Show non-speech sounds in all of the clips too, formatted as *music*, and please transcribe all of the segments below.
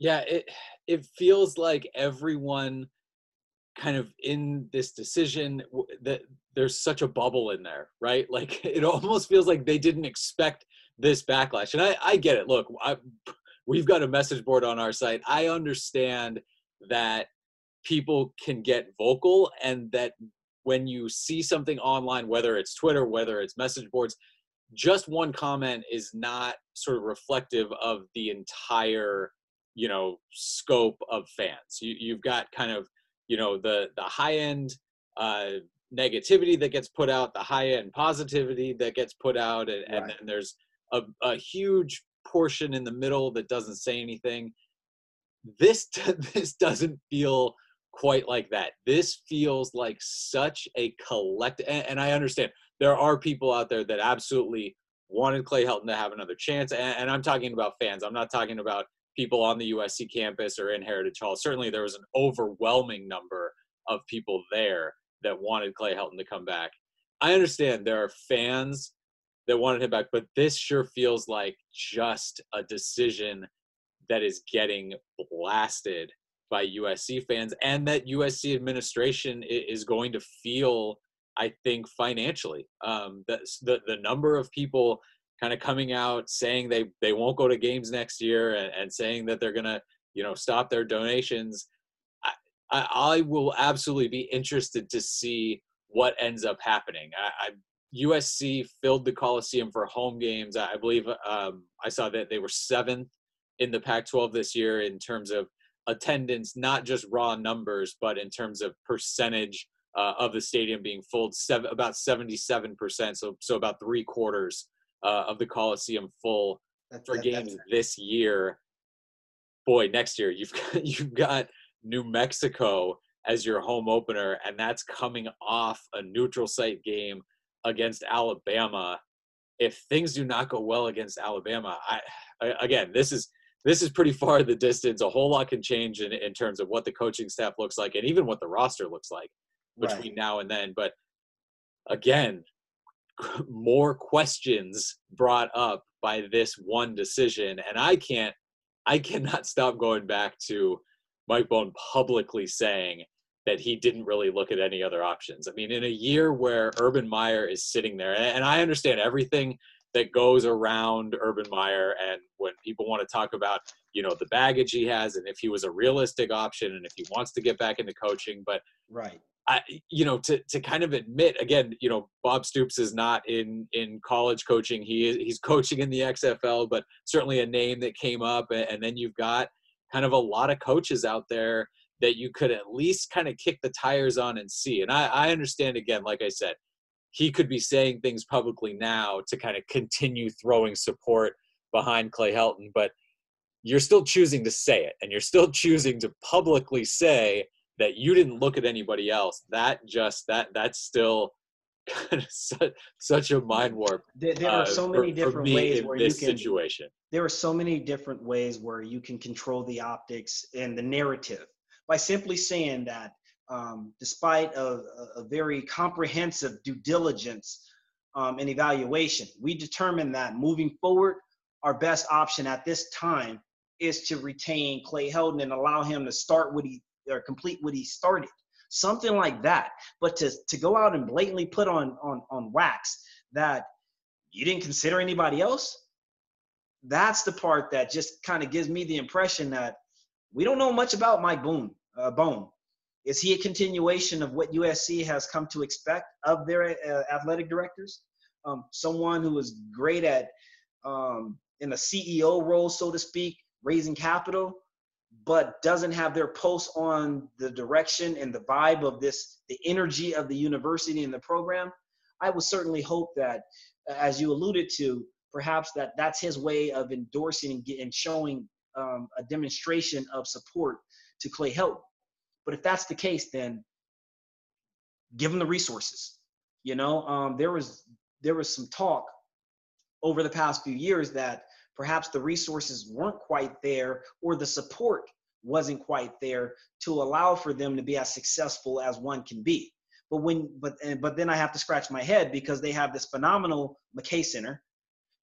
Yeah, it it feels like everyone kind of in this decision that there's such a bubble in there, right? Like *laughs* it almost feels like they didn't expect this backlash. And I, I get it. Look, I, *laughs* we've got a message board on our site. I understand that people can get vocal and that when you see something online, whether it's Twitter, whether it's message boards, just one comment is not sort of reflective of the entire, you know, scope of fans. You, you've got kind of, you know, the the high end uh, negativity that gets put out, the high end positivity that gets put out, and, right. and then there's a, a huge portion in the middle that doesn't say anything. This *laughs* this doesn't feel quite like that. This feels like such a collect, and, and, I understand there are people out there that absolutely wanted Clay Helton to have another chance, and, and, I'm talking about fans. I'm not talking about people on the USC campus or in Heritage Hall. Certainly, there was an overwhelming number of people there that wanted Clay Helton to come back. I understand there are fans that wanted him back, but this sure feels like just a decision that is getting blasted by USC fans and that USC administration is going to feel, I think, financially. Um, the, the, the number of people kind of coming out saying they, they won't go to games next year and, and saying that they're to, you know, stop their donations. I, I, I, will absolutely be interested to see what ends up happening. I, I USC filled the Coliseum for home games. I believe um, I saw that they were seventh in the Pac-12 this year in terms of attendance, not just raw numbers, but in terms of percentage uh, of the stadium being full, seven, about 77%. So, so about three quarters uh, of the Coliseum full that's, for that, games this year. Boy, next year you've *laughs* got, you've got New Mexico as your home opener, and that's coming off a neutral site game against Alabama. If things do not go well against Alabama, I, I again, this is this is pretty far the distance. A whole lot can change in, in terms of what the coaching staff looks like and even what the roster looks like between right. now and then. But again, *laughs* more questions brought up by this one decision. And I can't, I cannot stop going back to Mike Bohn publicly saying that he didn't really look at any other options. I mean, in a year where Urban Meyer is sitting there, and I understand everything that goes around Urban Meyer. And when people want to talk about, you know, the baggage he has and if he was a realistic option and if he wants to get back into coaching, but right. I, you know, to, to kind of admit again, you know, Bob Stoops is not in in college coaching. He is he's coaching in the XFL, but certainly a name that came up. And then you've got kind of a lot of coaches out there that you could at least kind of kick the tires on and see. And I, I understand again, like I said, he could be saying things publicly now to kind of continue throwing support behind Clay Helton, but you're still choosing to say it and you're still *laughs* choosing to publicly say that you didn't look at anybody else. That just that that's still *laughs* kind of such, such a mind warp. There, there are so many for, different for ways where you can situation. There are so many different ways where you can control the optics and the narrative by simply saying that um, despite a, a, very comprehensive due diligence um, and evaluation, we determined that moving forward, our best option at this time is to retain Clay Helton and allow him to start what he or complete what he started. Something like that. But to, to go out and blatantly put on, on, on wax that you didn't consider anybody else, that's the part that just kind of gives me the impression that we don't know much about Mike Boone, uh, Bohn. Is he a continuation of what USC has come to expect of their uh, athletic directors? Um, someone who is great at um, in a CEO role, so to speak, raising capital, but doesn't have their pulse on the direction and the vibe of this, the energy of the university and the program. I would certainly hope that, as you alluded to, perhaps that that's his way of endorsing and, and showing um, a demonstration of support to Clay Helton. But if that's the case, then give them the resources. You know, um, there was there was some talk over the past few years that perhaps the resources weren't quite there or the support wasn't quite there to allow for them to be as successful as one can be. But when but but then I have to scratch my head because they have this phenomenal McKay Center.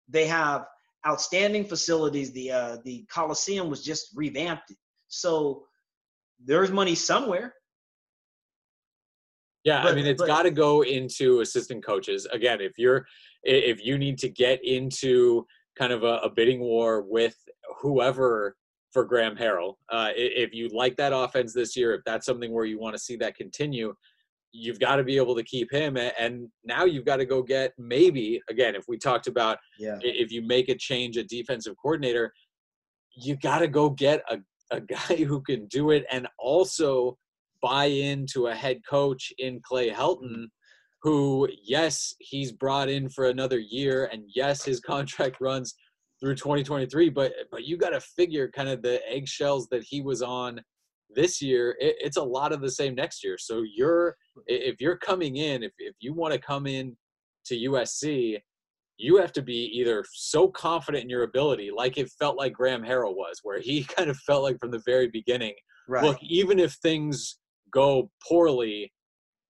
They have outstanding facilities. The uh, the Coliseum was just revamped, so there's money somewhere. Yeah, but, I mean, it's got to go into assistant coaches. Again, if you're if you need to get into kind of a, a bidding war with whoever for Graham Harrell, uh, if you like that offense this year, if that's something where you want to see that continue, you've got to be able to keep him. And now you've got to go get maybe again, if we talked about yeah. if you make a change at defensive coordinator, you got to go get a a guy who can do it and also buy into a head coach in Clay Helton, who, yes, he's brought in for another year, and yes, his *laughs* contract runs through 2023. But but you got to figure kind of the eggshells that he was on this year. It, it's a lot of the same next year. So you're if you're coming in, if if you want to come in to USC, you have to be either so confident in your ability, like it felt like Graham Harrell was, where he *laughs* kind of felt like from the very beginning, right. look, even if things go poorly,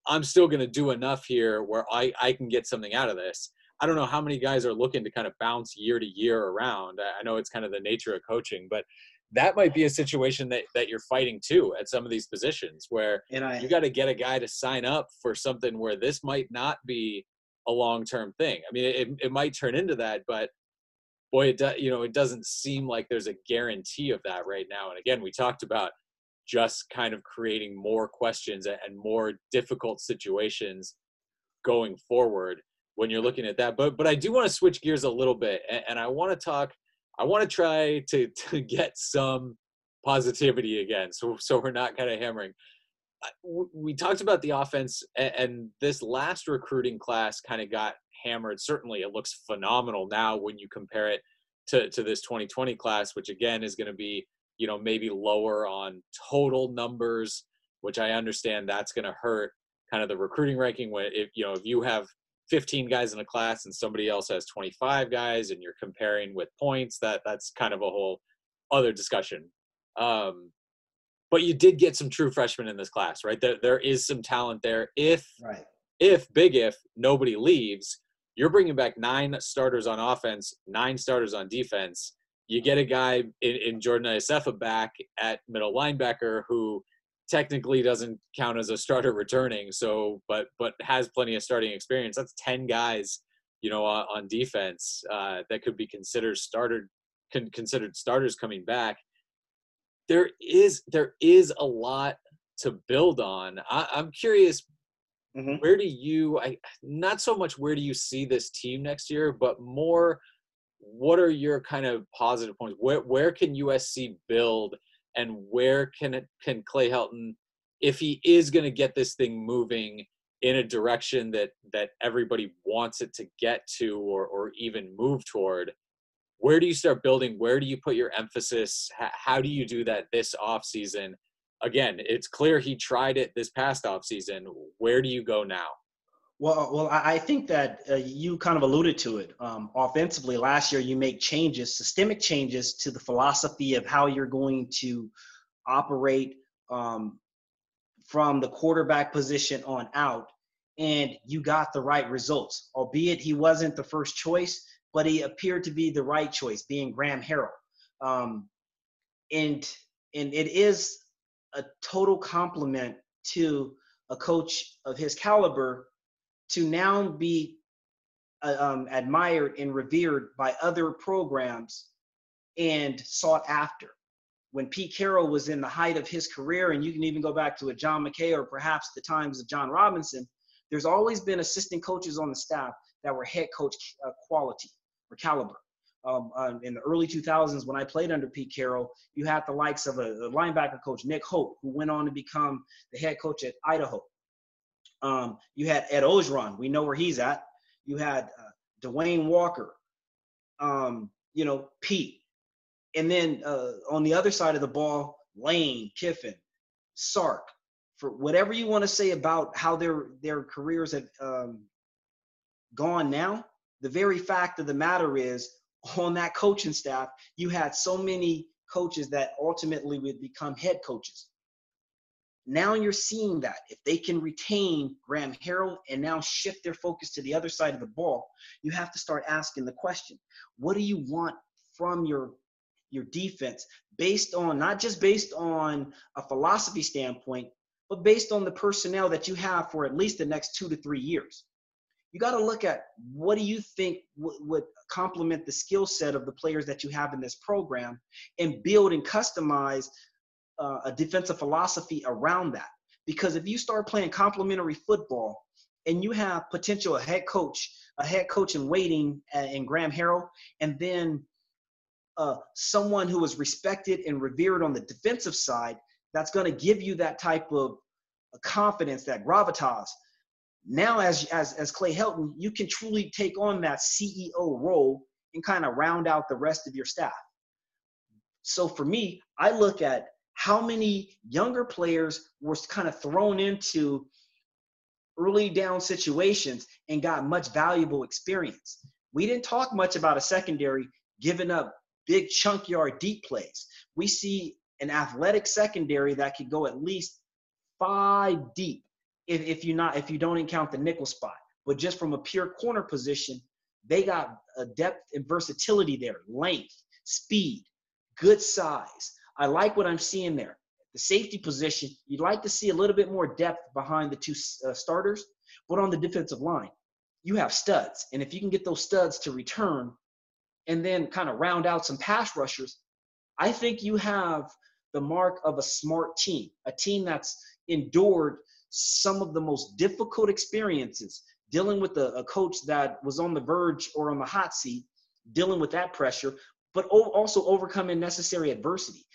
I'm still going to do enough here where I, I can get something out of this. I don't know how many guys are looking to kind of bounce year to year around. I know it's kind of the nature of coaching, but that might be a situation that, that you're fighting too at some of these positions where I, you got to get a guy to sign up for something where this might not be a long term thing. I mean, it, it might turn into that, but boy, it do, you know, it doesn't seem like there's a guarantee of that right now. And again, we talked about just kind of creating more questions and more difficult situations going forward when you're looking at that. But but I do want to switch gears a little bit, and, and I want to talk. I want to try to *laughs* to get some positivity again, so so we're not kind of hammering. We talked about the offense, and this last recruiting class kind of got hammered. Certainly, it looks phenomenal now when you compare it to to this 2020 class, which again is going to be you know maybe lower on total numbers which i understand that's going to hurt kind of the recruiting ranking when if you know if you have 15 guys in a class and somebody else has 25 guys and you're comparing with points that that's kind of a whole other discussion. Um, but you did get some true freshmen in this class right? There there is some talent there. If right. if big if nobody leaves you're bringing back nine starters on offense nine starters on defense you get a guy in, in Jordan Iosefa back at middle linebacker who technically doesn't count as a starter returning, so but but has plenty of starting experience. That's ten guys, you know, uh, on defense uh, that could be considered starter con- considered starters coming back. There is there is a lot to build on. I, I'm curious. Mm-hmm. Where do you? I not so much where do you see this team next year, but more what are your kind of positive points? Where where can USC build, and where can it can Clay Helton, if he is going to get this thing moving in a direction that that everybody wants it to get to, or or even move toward? Where do you start building? Where do you put your emphasis? How do you do that this off season? Again, it's clear he tried it this past off season. Where do you go now? Well, well, I think that uh, you kind of alluded to it. Um, offensively, last year you make changes, systemic changes to the philosophy of how you're going to operate um, from the quarterback position on out, and you got the right results. Albeit he wasn't the first choice, but he appeared to be the right choice, being Graham Harrell. Um, and and it is a total compliment to a coach of his caliber to now be uh, um, admired and revered by other programs and sought after. When Pete Carroll was in the height of his career, and you can even go back to a John McKay or perhaps the times of John Robinson, there's always been assistant coaches on the staff that were head coach uh, quality or caliber. Um, uh, in the early 2000s, when I played under Pete Carroll, you had the likes of a, a linebacker coach, Nick Holt, who went on to become the head coach at Idaho. Um, you had Ed Orgeron. We know where he's at. You had uh, DeWayne Walker. Um, you know, Pete. And then uh, on the other side of the ball, Lane, Kiffin, Sark. For whatever you want to say about how their their careers have um, gone now, the very fact of the matter is, on that coaching staff, you had so many coaches that ultimately would become head coaches. Now you're seeing that if they can retain Graham Harrell and now shift their focus to the other side of the ball, you have to start asking the question, what do you want from your your defense based on not just based on a philosophy standpoint, but based on the personnel that you have for at least the next 2 to 3 years. You got to look at what do you think w- would complement the skill set of the players that you have in this program and build and customize uh, a defensive philosophy around that. Because if you start playing complementary football and you have potential a head coach, a head coach in waiting uh, in Graham Harrell, and then uh, someone who is respected and revered on the defensive side, that's going to give you that type of confidence, that gravitas. Now, as as as Clay Helton, you can truly take on that CEO role and kind of round out the rest of your staff. So for me, I look at how many younger players were kind of thrown into early down situations and got much valuable experience. We didn't talk much about a secondary giving up big chunk yard deep plays. We see an athletic secondary that could go at least five deep if, if you not if you don't count the nickel spot. But just from a pure corner position, they got a depth and versatility there, length, speed, good size. I like what I'm seeing there. The safety position, you'd like to see a little bit more depth behind the two uh, starters, but on the defensive line, you have studs. And if you can get those studs to return and then kind of round out some pass rushers, I think you have the mark of a smart team, a team that's endured some of the most difficult experiences, dealing with a, a coach that was on the verge or on the hot seat, dealing with that pressure, but also overcoming necessary adversity.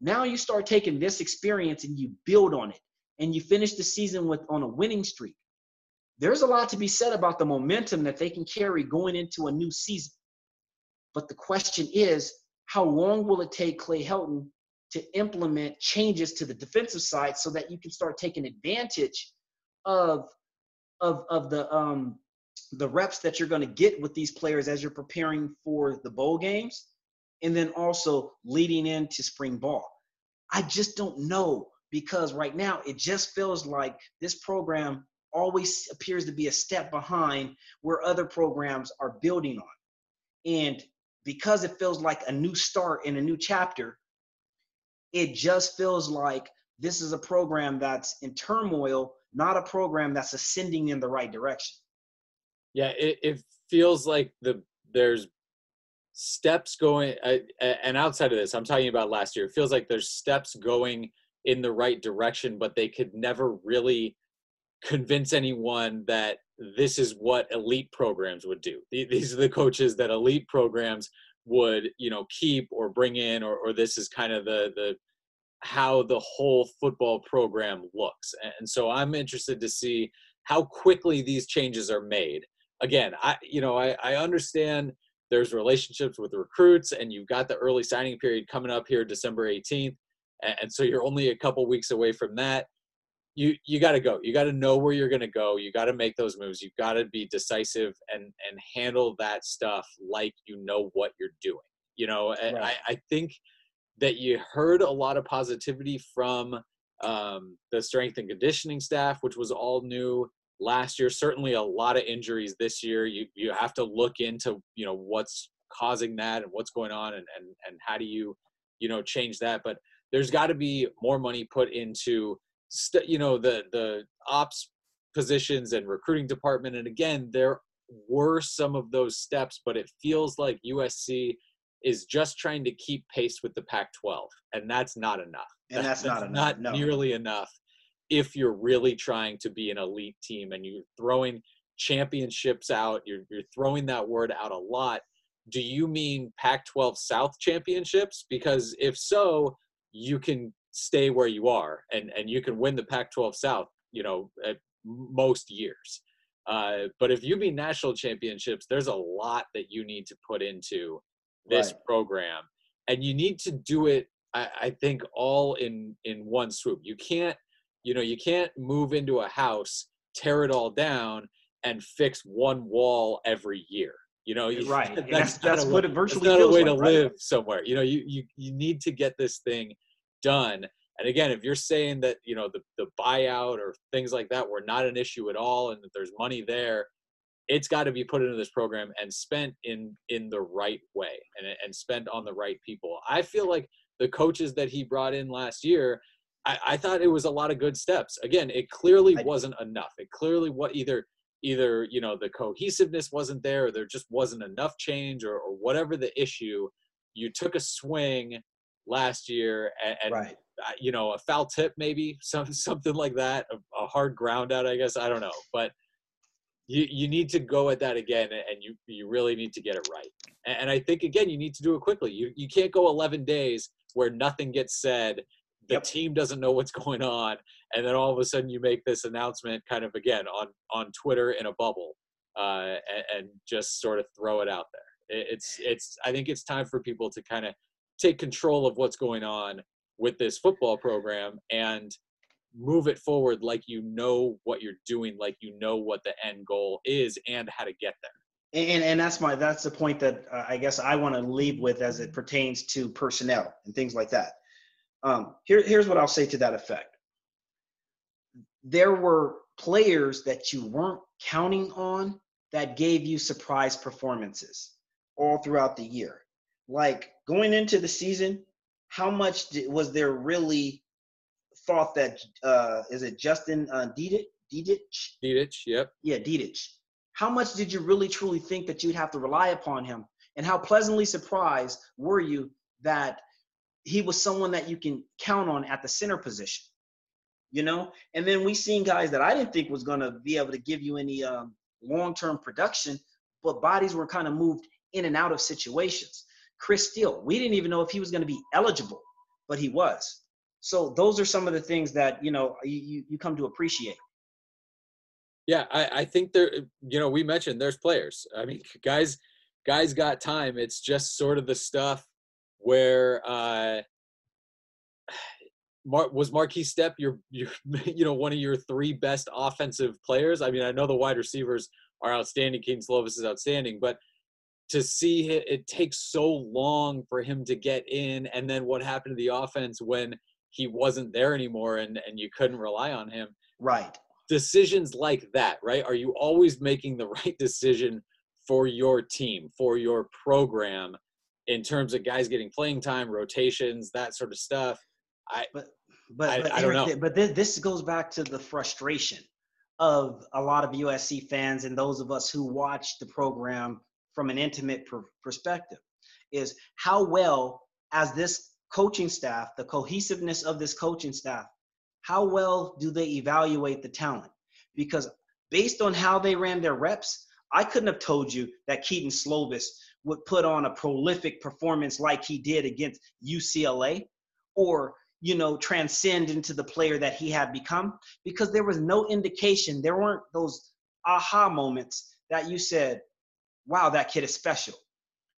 Now you start taking this experience and you build on it and you finish the season with on a winning streak. There's a lot to be said about the momentum that they can carry going into a new season. But the question is, how long will it take Clay Helton to implement changes to the defensive side so that you can start taking advantage of of of the um the reps that you're going to get with these players as you're preparing for the bowl games and then also leading into spring ball. I just don't know because right now it just feels like this program always appears to be a step behind where other programs are building on. And because it feels like a new start in a new chapter, it just feels like this is a program that's in turmoil, not a program that's ascending in the right direction. Yeah, it, it feels like the there's steps going uh, and outside of this i'm talking about last year it feels like there's steps going in the right direction but they could never really convince anyone that this is what elite programs would do. These are the coaches that elite programs would you know keep or bring in or, or this is kind of the the how the whole football program looks. And so i'm interested to see how quickly these changes are made. Again i you know i, I understand there's relationships with recruits and you've got the early signing period coming up here december 18th and so you're only a couple weeks away from that. You you got to go. You got to know where you're going to go. You got to make those moves. You've got to be decisive and and handle that stuff like you know what you're doing you know? Right. I, I think that you heard a lot of positivity from um, the strength and conditioning staff which was all new last year. Certainly a lot of injuries this year. You you have to look into you know what's causing that and what's going on and and and how do you you know change that. But there's got to be more money put into st- you know the the ops positions and recruiting department. And again, there were some of those steps, but it feels like USC is just trying to keep pace with the Pac-12, and that's not enough. And that's, that's not enough. Not no. nearly enough if you're really trying to be an elite team and you're throwing championships out, you're, you're throwing that word out a lot. Do you mean Pac 12 South championships? Because if so, you can stay where you are and, and you can win the Pac 12 South, you know, most years. Uh, but if you mean national championships, there's a lot that you need to put into this right. program. And you need to do it, I, I think, all in in one swoop. You can't you know you can't move into a house tear it all down and fix one wall every year you know you, right *laughs* that's that's, that's what it virtually that's not a way like, to right? live somewhere you know you, you you need to get this thing done And again, if you're saying that you know the the buyout or things like that were not an issue at all, and that there's money there, it's got to be put into this program and spent in in the right way and and spent on the right people. I feel like the coaches that he brought in last year. I, I thought it was a lot of good steps. Again, it clearly wasn't enough. It clearly what either either you know the cohesiveness wasn't there or there just wasn't enough change or, or whatever the issue you took a swing last year and, and Right. uh, you know a foul tip maybe *laughs* some something like that a, a hard ground out i guess i don't know but you you need to go at that again and you you really need to get it right and, and i think again you need to do it quickly you you can't go 11 days where nothing gets said the Yep. team doesn't know what's *laughs* going on and then all of a sudden you make this announcement kind of again on on twitter in a bubble uh, and, and just sort of throw it out there It- it's it's i think it's time for people to kind of take control of what's going on with this football program and move it forward like you know what you're doing like you know what the end goal is and how to get there and and that's my that's the point that uh, I guess I want to leave with as it pertains to personnel and things like that. Um, here, here's what I'll say to that effect. There were players that you weren't counting on that gave you surprise performances all throughout the year. Like going into the season, how much did, was there really thought that uh, is it Justin uh, Dedich? Dedich? Dedich, yep Yeah, Dedich. How much did you really truly think that you'd have to rely upon him? And how pleasantly surprised were you that he was someone that you can count on at the center position? You know, and then we seen guys that I didn't think was going to be able to give you any um, long-term production, but bodies were kind of moved in and out of situations. Chris Steele, we didn't even know if he was going to be eligible, but he was. So those are some of the things that you know you, you, come to appreciate. yeah I, I think there you know we mentioned there's players i mean guys guys got time it's just sort of the stuff where uh Mar- was Markese Stepp your your *laughs* you know one of your three best offensive players? I mean, I know the wide receivers are outstanding. Kedon Slovis is outstanding, but to see it, it takes so long for him to get in, and then what happened to the offense when he wasn't there anymore, and and you couldn't rely on him. Right. Decisions like that, right? Are you always making the *laughs* right decision for your team, for your program, in terms of guys getting playing time, rotations, that sort of stuff? I But but I- but, I don't Erik, know. but thi- this goes back to the frustration of a lot of USC fans and those of us who watch the program from an intimate per- perspective is how well as this coaching staff, the cohesiveness of this coaching staff, how well do they evaluate the talent? Because based on how they ran their reps, I couldn't have told you that Kedon Slovis would put on a prolific performance like he did against UCLA or you know transcend into the player that he had become because there was no indication there weren't those aha moments that you said wow that kid is special.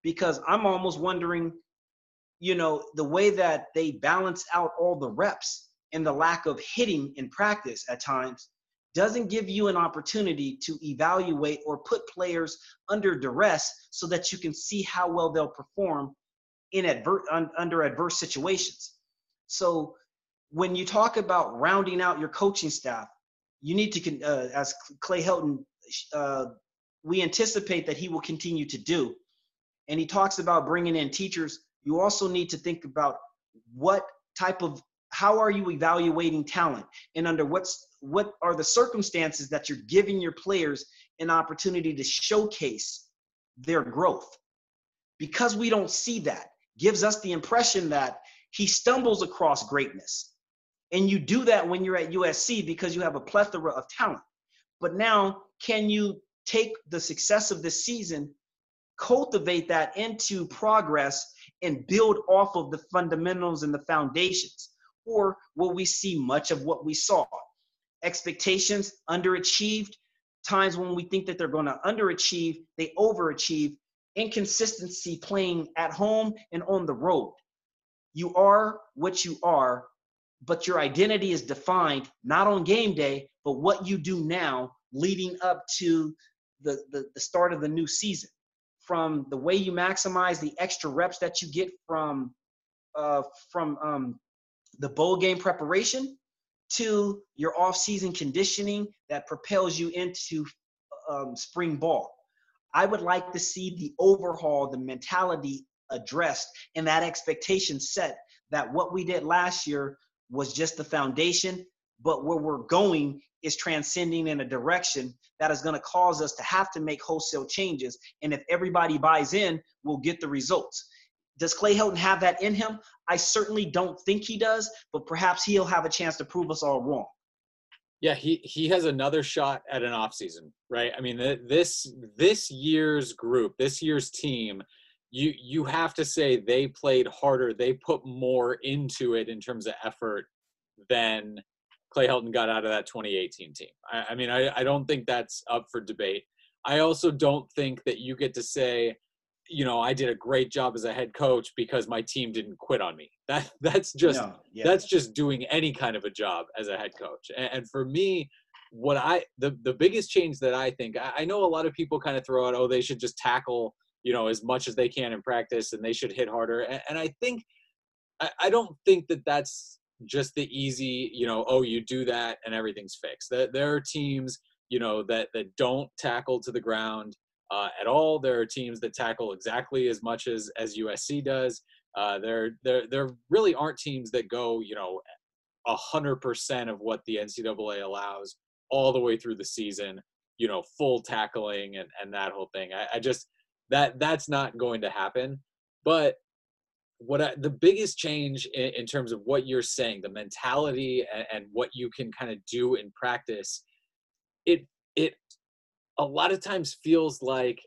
Because i'm almost wondering you know the way that they balance out all the reps and the lack of hitting in practice at times doesn't give you an opportunity to evaluate or put players under duress so that you can see how well they'll perform in adver- un- under adverse situations so when you talk about rounding out your coaching staff, you need to, uh, as Clay Helton, uh, we anticipate that he will continue to do. And he talks about bringing in teachers. You also need to think about what type of, how are you evaluating talent, and under what's what are the circumstances that you're giving your players an opportunity to showcase their growth. Because we don't see that, gives us the impression that he stumbles across greatness. And you do that when you're at USC because you have a plethora of talent. But now, can you take the success of this season, cultivate that into progress, and build off of the fundamentals and the foundations? Or will we see much of what we saw? Expectations underachieved, times when we think that they're going to underachieve, they overachieve, inconsistency playing at home and on the road you are what you are, but your identity is defined not on game day, but what you do now leading up to the, the, the start of the new season. From the way you maximize the extra reps that you get from uh, from um, the bowl game preparation to your off-season conditioning that propels you into um, spring ball. I would like to see the overhaul, the mentality addressed, and that expectation set that what we did last year was just the foundation, but where we're going is transcending in a direction that is going to cause us to have to make wholesale changes. And if everybody buys in, we'll get the results. Does Clay Helton have that in him? I certainly don't think he does, but perhaps he'll have a chance to prove us all wrong. Yeah, he he has another shot at an offseason, right? I mean, this this year's group, this year's team, you you have to say they played harder, they put more into it in terms of effort than Clay Helton got out of that 2018 team. I, I mean, I, I don't think that's up for debate. I also don't think that you get to say, you know, I did a great job as a head coach because my team didn't quit on me. *laughs* That that's just no, yeah. that's just doing any kind of a job as a head coach. And, and, for me, what I the the biggest change that I think I, I know a lot of people kind of throw out, oh, they should just tackle you know as much as they can in practice and they should hit harder. And, and I think I, I don't think that that's just the easy, you know, oh, you do that and everything's fixed. There, there are teams, you know, that that don't tackle to the ground uh, at all. There are teams that tackle exactly as much as as USC does. Uh, there, there, there really aren't teams that go, you know, a hundred percent of what the NCAA allows all the way through the season. You know, full tackling and and that whole thing. I, I just that that's not going to happen. But what I, the biggest change in, in, terms of what you're saying, the mentality and, and what you can kind of do in practice, it it a lot of times feels like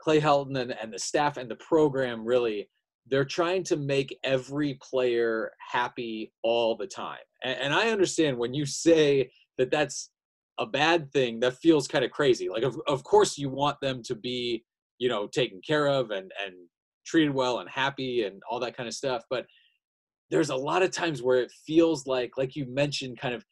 Clay Helton and, and the staff and the program really they're trying to make every player happy all the time. And, and I understand when you say that that's a bad thing, that feels kind of crazy. Like of of course you want them to be you know taken care of and and treated well and happy and all that kind of stuff. But there's a lot of times where it feels like, like you mentioned, kind of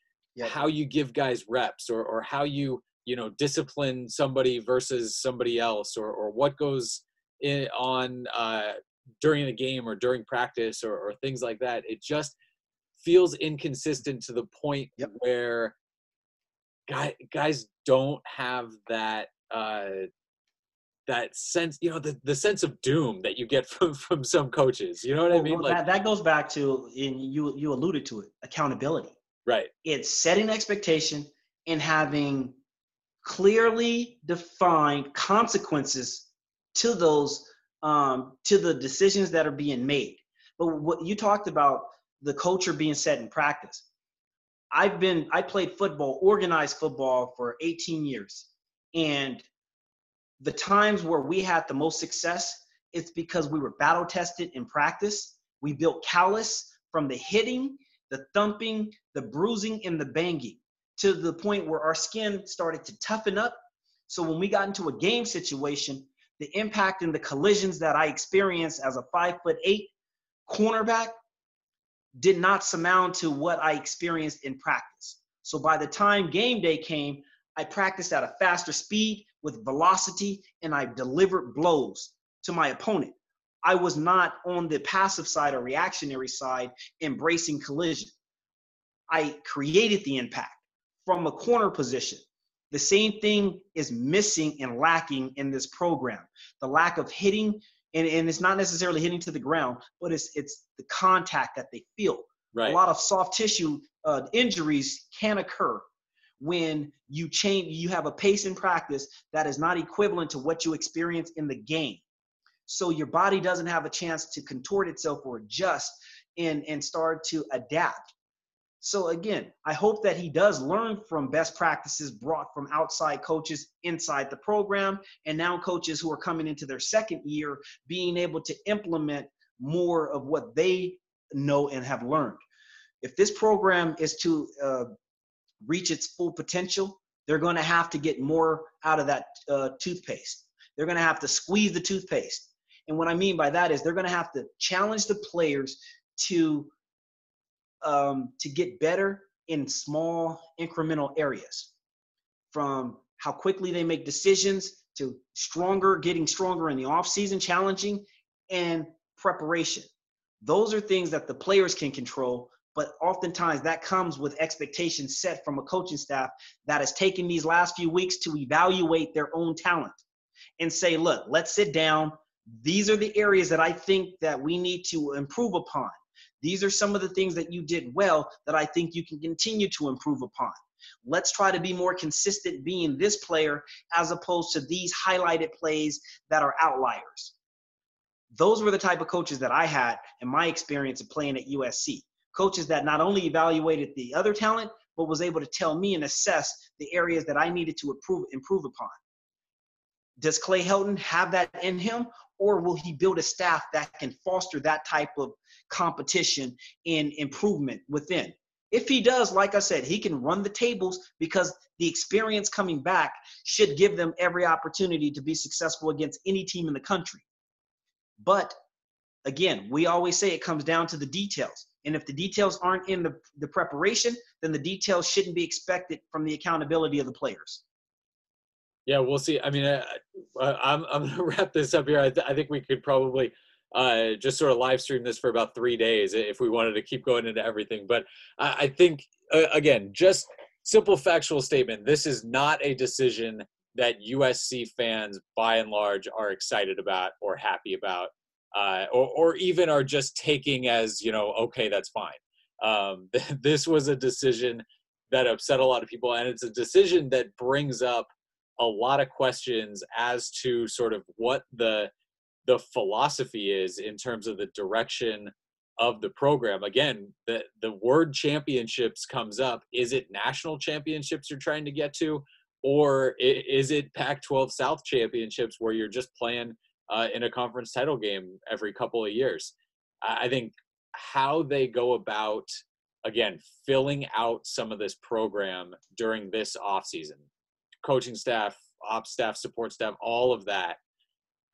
how you give guys reps or, or how you, you know, discipline somebody versus somebody else or, or what goes in on uh, during the game or during practice or, or things like that. It just feels inconsistent to the point yep. where guy, guys don't have that uh, that sense you know the, the sense of doom that you get *laughs* from from some coaches you know what well, i mean well, like, that, that goes back to and you you alluded to it accountability right it's setting expectation and having clearly defined consequences to those um, to the decisions that are being made. But what you talked about the culture being set in practice. I've been i played football organized football for 18 years. And the times where we had the most success, it's because we were battle tested in practice. We built callus from the hitting, the thumping, the bruising, and the banging to the point where our skin started to toughen up. So when we got into a game situation, the impact and the collisions that I experienced as a five foot eight cornerback did not surmount to what I experienced in practice. So by the time game day came, I practiced at a faster speed with velocity and I delivered blows to my opponent. I was not on the passive side or reactionary side embracing collision. I created the impact from a corner position. The same thing is missing and lacking in this program. The lack of hitting, and, and it's not necessarily hitting to the ground, but it's it's the contact that they feel. Right. A lot of soft tissue uh, injuries can occur when you change you have a pace in practice that is not equivalent to what you experience in the game so your body doesn't have a chance to contort itself or adjust and and start to adapt so again i hope that he does learn from best practices brought from outside coaches inside the program and now coaches who are coming into their second year being able to implement more of what they know and have learned if this program is to uh, reach its full potential, they're going to have to get more out of that uh, toothpaste. They're going to have to squeeze the toothpaste. And what I mean by that is they're going to have to challenge the players to um, to get better in small incremental areas, from how quickly they make decisions to stronger, getting stronger in the off season, challenging, and preparation. Those are things that the players can control but oftentimes that comes with expectations set from a coaching staff that has taken these last few weeks to evaluate their own talent and say, look, let's sit down. These are the areas that I think that we need to improve upon. These are some of the things that you did well that I think you can continue to improve upon. Let's try to be more consistent being this player as opposed to these highlighted plays that are outliers. Those were the type of coaches that I had in my experience of playing at USC. Coaches that not only evaluated the other talent, but was able to tell me and assess the areas that I needed to improve improve upon. Does Clay Helton have that in him, or will he build a staff that can foster that type of competition and improvement within? If he does, like I said, he can run the tables because the experience coming back should give them every opportunity to be successful against any team in the country. But again, we always say it comes down to the details. And if the details aren't in the, the preparation, then the details shouldn't be expected from the accountability of the players. Yeah, we'll see. I mean, I, am I'm, I'm going *laughs* to wrap this up here. I, th- I think we could probably uh, just sort of live stream this for about three days if we wanted to keep going into everything. But I, I think, uh, again, just simple factual statement this is not a decision that USC fans, by and large, are excited about or happy about, uh, or, or even are just taking as, you know, okay, that's fine. Um, *laughs* this was a decision that upset a lot of people, and it's a decision that brings up a lot of questions as to sort of what the the philosophy is in terms of the direction of the program. Again, the the word championships comes up. Is it national championships you're trying to get to, or is it Pac-12 South championships where you're just playing uh, in a conference title game every couple of years? I think how they go about again filling out some of this program during this off season coaching staff, ops staff, support staff, all of that.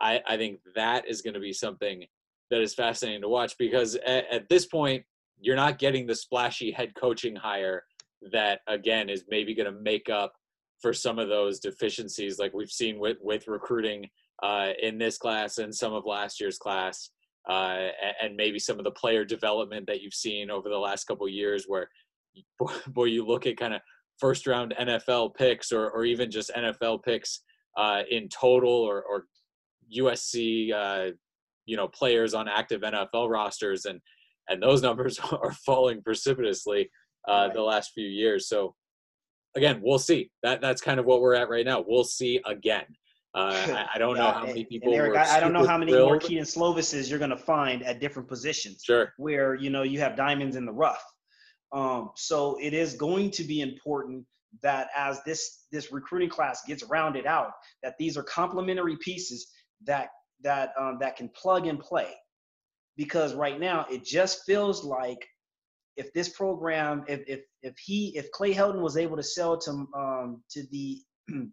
I, I think that is going to be something that is fascinating to watch because at, at this point, you're not getting the splashy head coaching hire that, again, is maybe going to make up for some of those deficiencies like we've seen with, with recruiting uh, in this class and some of last year's class. Uh, and maybe some of the player development that you've seen over the last couple years where *laughs* boy, you look at kind of first round NFL picks or, or even just NFL picks uh, in total or, or USC, uh, you know, players on active NFL rosters. And, and those *laughs* numbers are falling precipitously uh, the last few years. So again, we'll see that that's kind of what we're at right now. We'll see again. Uh, I, *laughs* don't yeah, know how many people. Erik, I, I, don't know how many thrilled. more Kedon Slovises you're going to find at different positions. Sure. Where you know you have diamonds in the rough. Um, so it is going to be important that as this this recruiting class gets rounded out, that these are complementary pieces that that um, that can plug and play. Because right now it just feels like if this program, if if if he if Clay Helton was able to sell to um, to the *clears throat*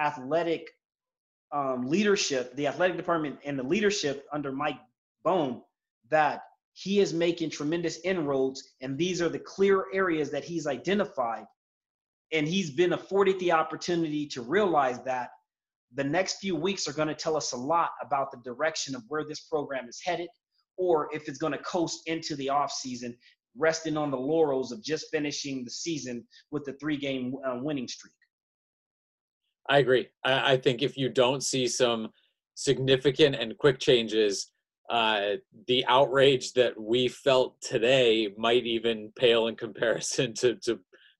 athletic um, leadership, the athletic department and the leadership under Mike Bohn, that he is making tremendous inroads, and these are the clear areas that he's identified. And he's been afforded the opportunity to realize that the next few weeks are going to tell us a lot about the direction of where this program is headed, or if it's going to coast into the offseason, resting on the laurels of just finishing the season with the three game uh, winning streak. I agree. I, I think if you don't see some significant and quick changes, uh, the outrage that we felt today might even pale in *laughs* comparison to, to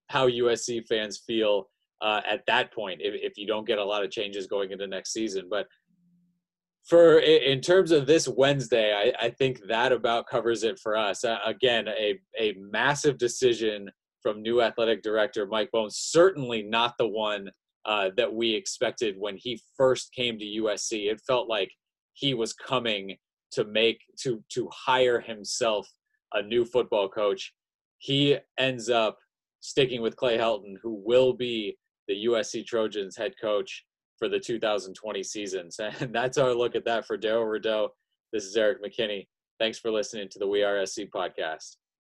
how USC fans feel uh, at that point if, if you don't get a lot of changes going into next season. But for in terms of this Wednesday, I, I think that about covers it for us. Uh, again, a, a massive decision from new athletic director Mike Bones. Certainly not the one uh, that we expected when he first came to USC. It felt like he was coming to make to to hire himself a new football coach. He ends up sticking with Clay Helton, who will be the USC Trojans head coach for the 2020 seasons. *laughs* And that's our look at that for Darrell Rideaux. This is Erik McKinney. Thanks for listening to the We Are SC podcast.